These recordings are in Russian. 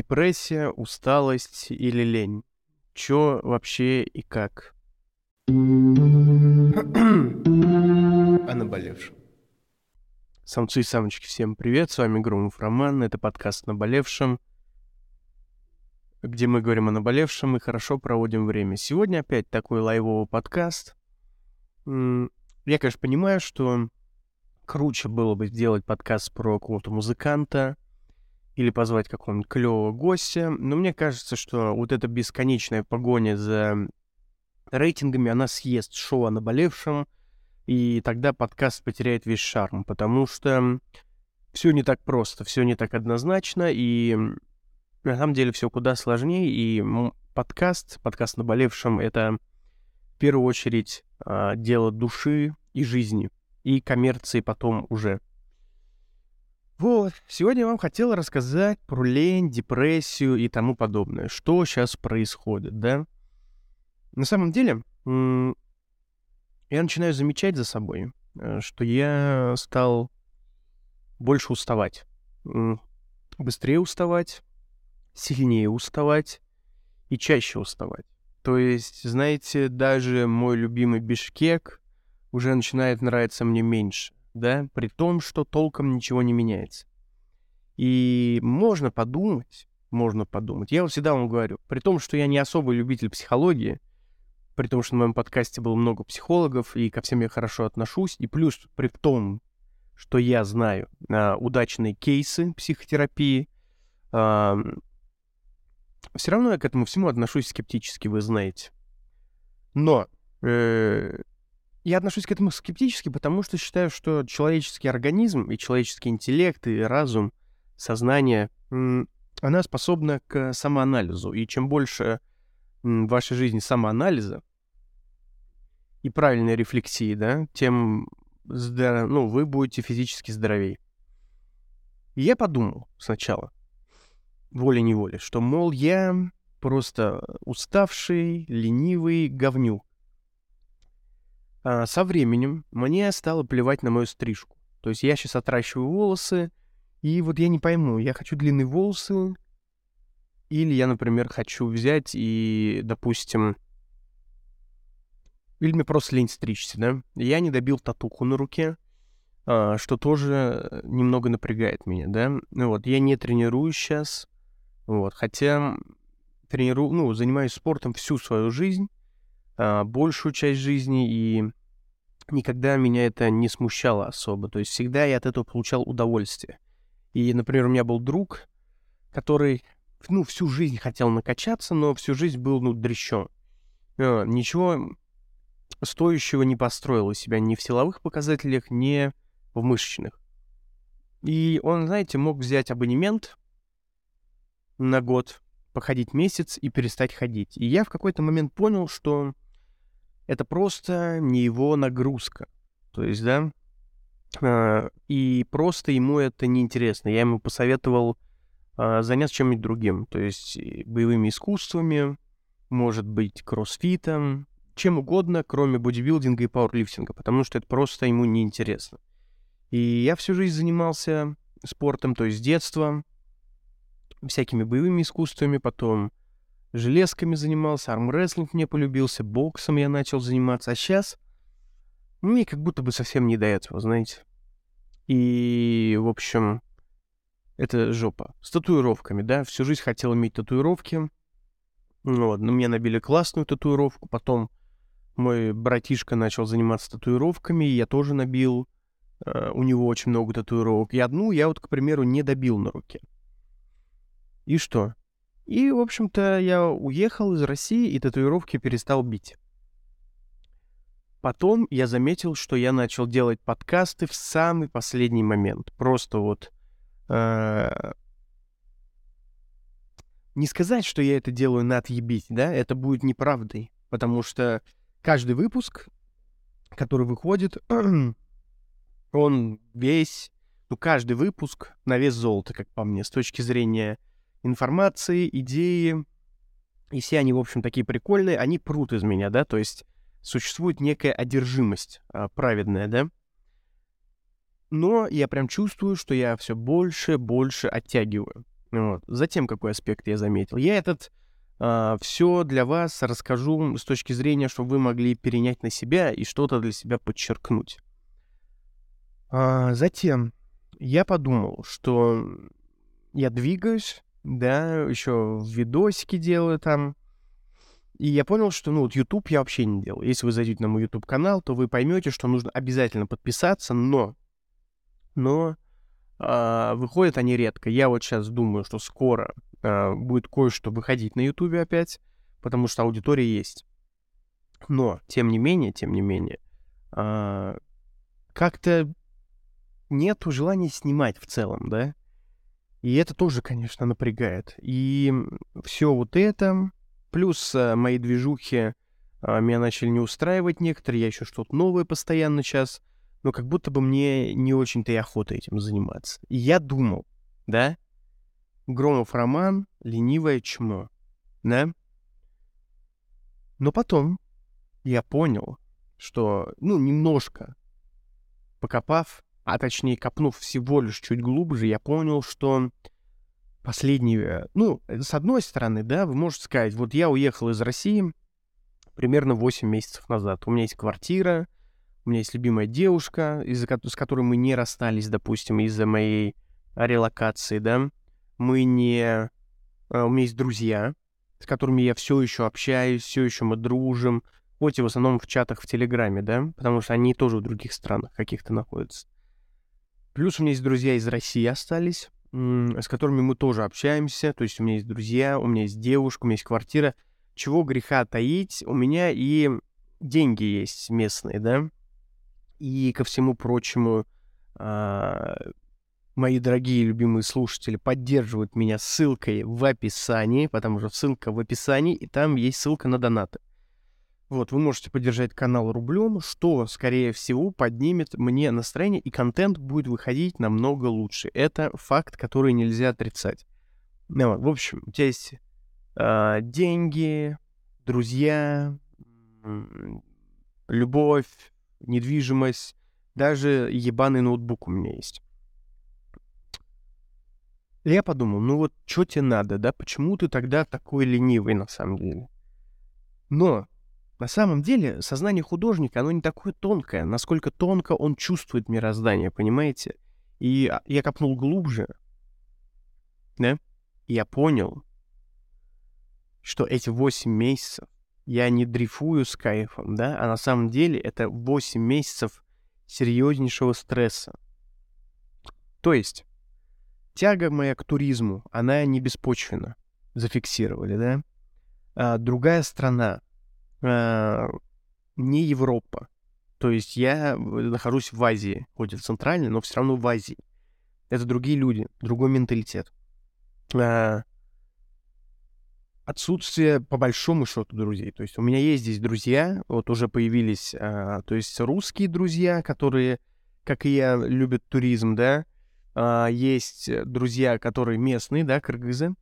Депрессия, усталость или лень? Чё вообще и как? О наболевшем. Самцы и самочки, всем привет, с вами Громов Роман, это подкаст «Наболевшем», где мы говорим о наболевшем и хорошо проводим время. Сегодня опять такой лайвовый подкаст. Я, конечно, понимаю, что круче было бы сделать подкаст про какого-то музыканта, или позвать какого-нибудь клевого гостя. Но мне кажется, что вот эта бесконечная погоня за рейтингами, она съест шоу о наболевшем, и тогда подкаст потеряет весь шарм, потому что все не так просто, все не так однозначно, и на самом деле все куда сложнее, и подкаст, подкаст наболевшем, это в первую очередь а, дело души и жизни, и коммерции потом уже. Вот, сегодня я вам хотел рассказать про лень, депрессию и тому подобное. Что сейчас происходит, да? На самом деле, я начинаю замечать за собой, э, что я стал больше уставать. Быстрее уставать, сильнее уставать и чаще уставать. То есть, знаете, даже мой любимый Бишкек уже начинает нравиться мне меньше да, при том, что толком ничего не меняется. И можно подумать, можно подумать. Я вот всегда вам говорю, при том, что я не особый любитель психологии, при том, что на моем подкасте было много психологов, и ко всем я хорошо отношусь, и плюс при том, что я знаю а, удачные кейсы психотерапии, а, все равно я к этому всему отношусь скептически, вы знаете. Но э, я отношусь к этому скептически, потому что считаю, что человеческий организм и человеческий интеллект и разум, сознание, она способна к самоанализу. И чем больше в вашей жизни самоанализа и правильной рефлексии, да, тем ну, вы будете физически здоровее. И я подумал сначала, волей-неволей, что, мол, я просто уставший, ленивый говнюк со временем мне стало плевать на мою стрижку. То есть я сейчас отращиваю волосы, и вот я не пойму, я хочу длинные волосы, или я, например, хочу взять и, допустим, или мне просто лень стричься, да? Я не добил татуху на руке, а, что тоже немного напрягает меня, да? Ну вот, я не тренирую сейчас, вот, хотя тренирую, ну, занимаюсь спортом всю свою жизнь, а, большую часть жизни, и никогда меня это не смущало особо. То есть всегда я от этого получал удовольствие. И, например, у меня был друг, который, ну, всю жизнь хотел накачаться, но всю жизнь был, ну, дрещен. А, ничего стоящего не построил из себя ни в силовых показателях, ни в мышечных. И он, знаете, мог взять абонемент на год, походить месяц и перестать ходить. И я в какой-то момент понял, что это просто не его нагрузка. То есть, да, а, и просто ему это неинтересно. Я ему посоветовал а, заняться чем-нибудь другим, то есть боевыми искусствами, может быть, кроссфитом, чем угодно, кроме бодибилдинга и пауэрлифтинга, потому что это просто ему неинтересно. И я всю жизнь занимался спортом, то есть с детства, всякими боевыми искусствами, потом железками занимался, армрестлинг мне полюбился, боксом я начал заниматься, а сейчас мне как будто бы совсем не до этого, знаете. И, в общем, это жопа. С татуировками, да, всю жизнь хотел иметь татуировки. Ну, вот, но мне набили классную татуировку, потом мой братишка начал заниматься татуировками, и я тоже набил. Uh, у него очень много татуировок. И одну я вот, к примеру, не добил на руке. И что? И, в общем-то, я уехал из России и татуировки перестал бить. Потом я заметил, что я начал делать подкасты в самый последний момент. Просто вот... Э, не сказать, что я это делаю на отъебить, да, это будет неправдой. Потому что каждый выпуск, который выходит, он весь... Ну, каждый выпуск на вес золота, как по мне, с точки зрения информации, идеи, и все они, в общем, такие прикольные, они прут из меня, да, то есть существует некая одержимость а, праведная, да. Но я прям чувствую, что я все больше, больше оттягиваю. Вот. Затем какой аспект я заметил? Я этот а, все для вас расскажу с точки зрения, чтобы вы могли перенять на себя и что-то для себя подчеркнуть. А, затем я подумал, что я двигаюсь, да, еще видосики делаю там, и я понял, что, ну, вот YouTube я вообще не делал. Если вы зайдете на мой YouTube канал, то вы поймете, что нужно обязательно подписаться, но, но э, выходят они редко. Я вот сейчас думаю, что скоро э, будет кое-что выходить на YouTube опять, потому что аудитория есть. Но, тем не менее, тем не менее, э, как-то нету желания снимать в целом, да? И это тоже, конечно, напрягает. И все вот это Плюс э, мои движухи э, меня начали не устраивать некоторые, я еще что-то новое постоянно сейчас, но как будто бы мне не очень-то и охота этим заниматься. И я думал, да, Громов роман «Ленивое чмо», да? Но потом я понял, что, ну, немножко покопав, а точнее копнув всего лишь чуть глубже, я понял, что последние... Ну, с одной стороны, да, вы можете сказать, вот я уехал из России примерно 8 месяцев назад. У меня есть квартира, у меня есть любимая девушка, из-за, с которой мы не расстались, допустим, из-за моей релокации, да. Мы не... А, у меня есть друзья, с которыми я все еще общаюсь, все еще мы дружим, хоть и в основном в чатах в Телеграме, да, потому что они тоже в других странах каких-то находятся. Плюс у меня есть друзья из России остались, с которыми мы тоже общаемся. То есть у меня есть друзья, у меня есть девушка, у меня есть квартира. Чего греха таить, у меня и деньги есть местные, да. И ко всему прочему, а, мои дорогие любимые слушатели поддерживают меня ссылкой в описании, потому что ссылка в описании, и там есть ссылка на донаты. Вот, вы можете поддержать канал рублем, что, скорее всего, поднимет мне настроение, и контент будет выходить намного лучше. Это факт, который нельзя отрицать. Ну, в общем, у тебя есть э, деньги, друзья, любовь, недвижимость, даже ебаный ноутбук у меня есть. Я подумал, ну вот что тебе надо, да? Почему ты тогда такой ленивый на самом деле? Но на самом деле, сознание художника, оно не такое тонкое, насколько тонко он чувствует мироздание, понимаете? И а, я копнул глубже, да, и я понял, что эти 8 месяцев я не дрейфую с кайфом, да, а на самом деле это 8 месяцев серьезнейшего стресса. То есть, тяга моя к туризму, она не беспочвена, зафиксировали, да? А другая страна, э, не Европа. То есть я нахожусь в Азии, хоть и в Центральной, но все равно в Азии. Это другие люди, другой менталитет. Э, отсутствие, по большому счету, друзей. То есть у меня есть здесь друзья, вот уже появились, э, то есть русские друзья, которые, как и я, любят туризм, да. Э, есть друзья, которые местные, да, кыргызы.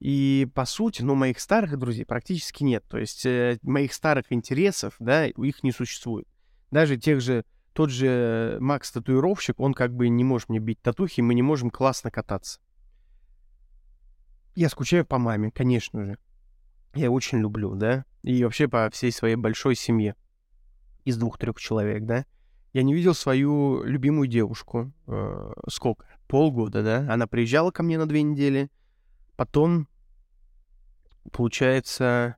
И, по сути, ну, моих старых друзей практически нет. То есть э, моих старых интересов, да, их не существует. Даже тех же, тот же Макс-татуировщик, он как бы не может мне бить татухи, мы не можем классно кататься. Я скучаю по маме, конечно же. Я очень люблю, да, и вообще по всей своей большой семье из двух-трех человек, да. Я не видел свою любимую девушку. Э, сколько? Полгода, да. Она приезжала ко мне на две недели, Потом, получается,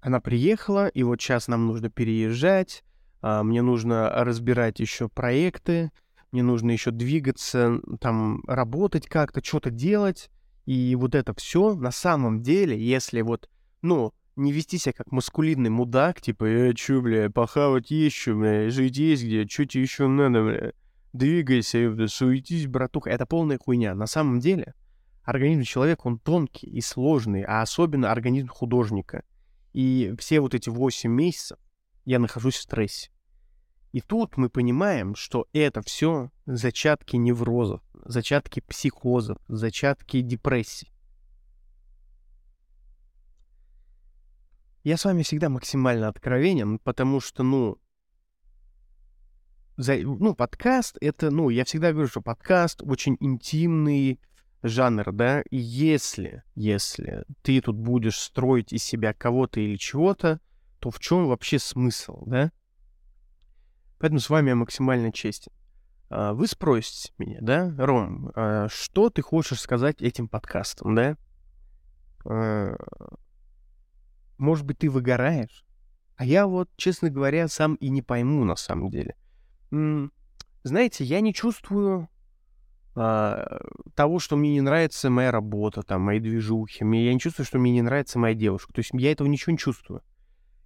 она приехала, и вот сейчас нам нужно переезжать, а, мне нужно разбирать еще проекты, мне нужно еще двигаться, там, работать как-то, что-то делать. И вот это все на самом деле, если вот, ну, не вести себя как маскулинный мудак, типа, э, чё, бля, похавать еще, бля, жить есть где, что тебе еще надо, бля двигайся, суетись, братуха. Это полная хуйня. На самом деле, организм человека, он тонкий и сложный, а особенно организм художника. И все вот эти 8 месяцев я нахожусь в стрессе. И тут мы понимаем, что это все зачатки неврозов, зачатки психозов, зачатки депрессий. Я с вами всегда максимально откровенен, потому что, ну, за, ну, подкаст — это, ну, я всегда говорю, что подкаст очень интимный жанр, да, и если, если ты тут будешь строить из себя кого-то или чего-то, то в чем вообще смысл, да? Поэтому с вами я максимально честен. А, вы спросите меня, да, Ром, а что ты хочешь сказать этим подкастом, да? А, может быть, ты выгораешь? А я вот, честно говоря, сам и не пойму на самом деле. Знаете, я не чувствую а, того, что мне не нравится моя работа, там, мои движухи. Мне, я не чувствую, что мне не нравится моя девушка. То есть я этого ничего не чувствую.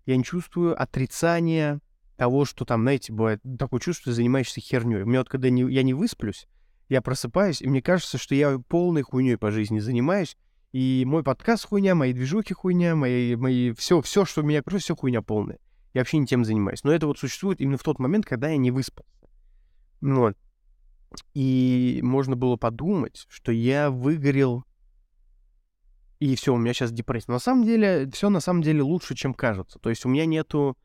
Я не чувствую отрицания того, что там, знаете, бывает такое чувство, что ты занимаешься херней. У меня вот когда не, я не высплюсь, я просыпаюсь, и мне кажется, что я полной хуйней по жизни занимаюсь, и мой подкаст хуйня, мои движухи хуйня, мои, мои все, все, что меня окружает, все хуйня полная. Я вообще не тем занимаюсь. Но это вот существует именно в тот момент, когда я не выспался. Ну вот. И можно было подумать, что я выгорел, и все, у меня сейчас депрессия. На самом деле, все на самом деле лучше, чем кажется. То есть у меня нету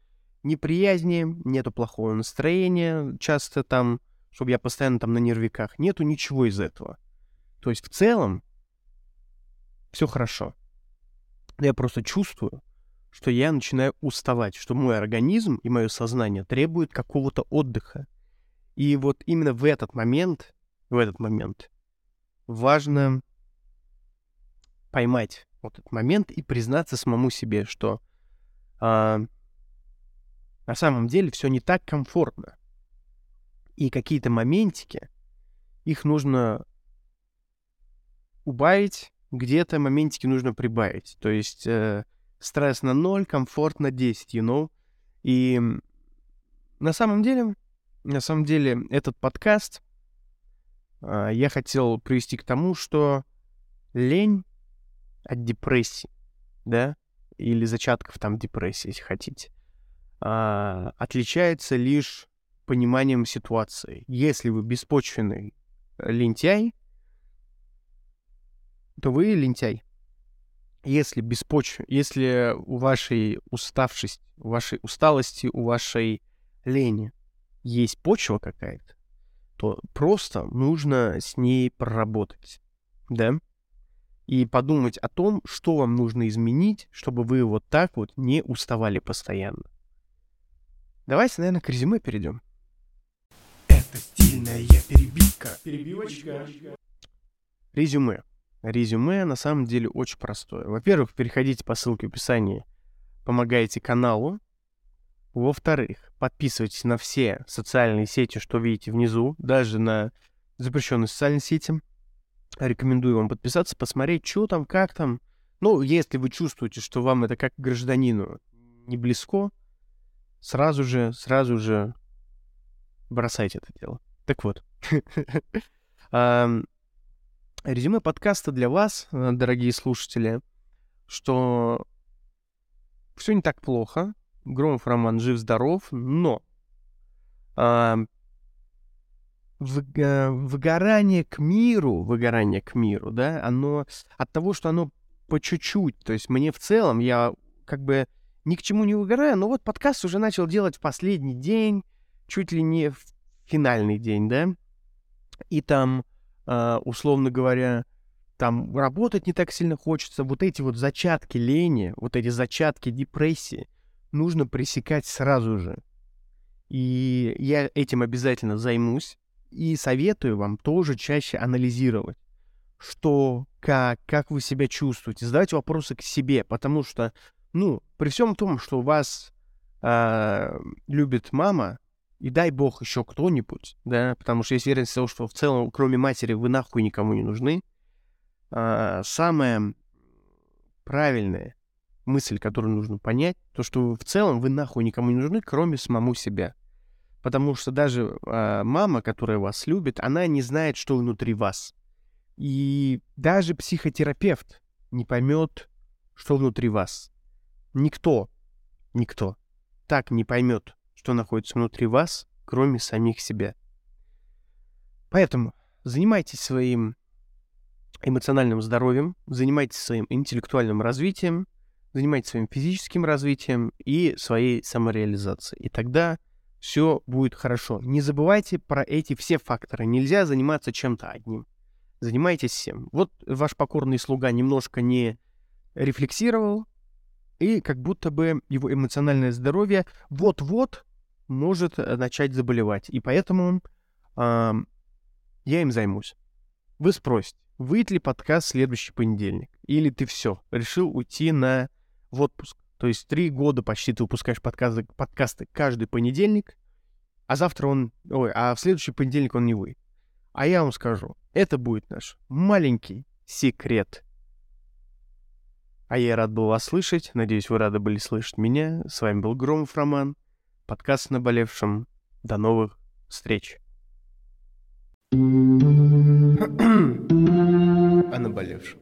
неприязни, нету плохого настроения часто там, чтобы я постоянно там на нервиках. Нету ничего из этого. То есть в целом все хорошо. Я просто чувствую, что я начинаю уставать, что мой организм и мое сознание требуют какого-то отдыха. И вот именно в этот момент, в этот момент важно поймать вот этот момент и признаться самому себе, что а, на самом деле все не так комфортно. И какие-то моментики, их нужно убавить, где-то моментики нужно прибавить. То есть э, стресс на 0, комфорт на 10, you know? И на самом деле, на самом деле, этот подкаст э, я хотел привести к тому, что лень от депрессии, да, или зачатков там депрессии, если хотите, э, отличается лишь пониманием ситуации. Если вы беспочвенный лентяй, то вы лентяй. Если беспочв... если у вашей уставшести, у вашей усталости, у вашей лени есть почва какая-то, то просто нужно с ней проработать, да? И подумать о том, что вам нужно изменить, чтобы вы вот так вот не уставали постоянно. Давайте, наверное, к резюме перейдем. Это стильная перебивка. Перебивочка. Резюме резюме на самом деле очень простое. Во-первых, переходите по ссылке в описании, помогаете каналу. Во-вторых, подписывайтесь на все социальные сети, что видите внизу, даже на запрещенные социальные сети. Рекомендую вам подписаться, посмотреть, что там, как там. Ну, если вы чувствуете, что вам это как гражданину не близко, сразу же, сразу же бросайте это дело. Так вот. Резюме подкаста для вас, э, дорогие слушатели, что все не так плохо. Громов Роман жив-здоров, но э, выгорание к миру, выгорание к миру, да, оно от того, что оно по чуть-чуть, то есть мне в целом, я как бы ни к чему не выгораю, но вот подкаст уже начал делать в последний день, чуть ли не в финальный день, да, и там условно говоря, там работать не так сильно хочется, вот эти вот зачатки лени, вот эти зачатки депрессии нужно пресекать сразу же. И я этим обязательно займусь и советую вам тоже чаще анализировать, что, как, как вы себя чувствуете, задавать вопросы к себе, потому что, ну, при всем том, что вас э, любит мама, и дай бог еще кто-нибудь, да, потому что есть вероятность того, что в целом, кроме матери, вы нахуй никому не нужны. А, самая правильная мысль, которую нужно понять, то, что в целом вы нахуй никому не нужны, кроме самому себя. Потому что даже а, мама, которая вас любит, она не знает, что внутри вас. И даже психотерапевт не поймет, что внутри вас. Никто, никто так не поймет, что находится внутри вас, кроме самих себя. Поэтому занимайтесь своим эмоциональным здоровьем, занимайтесь своим интеллектуальным развитием, занимайтесь своим физическим развитием и своей самореализацией. И тогда все будет хорошо. Не забывайте про эти все факторы. Нельзя заниматься чем-то одним. Занимайтесь всем. Вот ваш покорный слуга немножко не рефлексировал, и как будто бы его эмоциональное здоровье вот-вот может э, начать заболевать. И поэтому э, я им займусь. Вы спросите, выйдет ли подкаст следующий понедельник? Или ты все, решил уйти на в отпуск? То есть три года почти ты выпускаешь подкасты, подкасты каждый понедельник, а завтра он... Ой, а в следующий понедельник он не выйдет. А я вам скажу, это будет наш маленький секрет. А я рад был вас слышать. Надеюсь, вы рады были слышать меня. С вами был Громов Роман. Подкаст о наболевшем. До новых встреч. о наболевшем.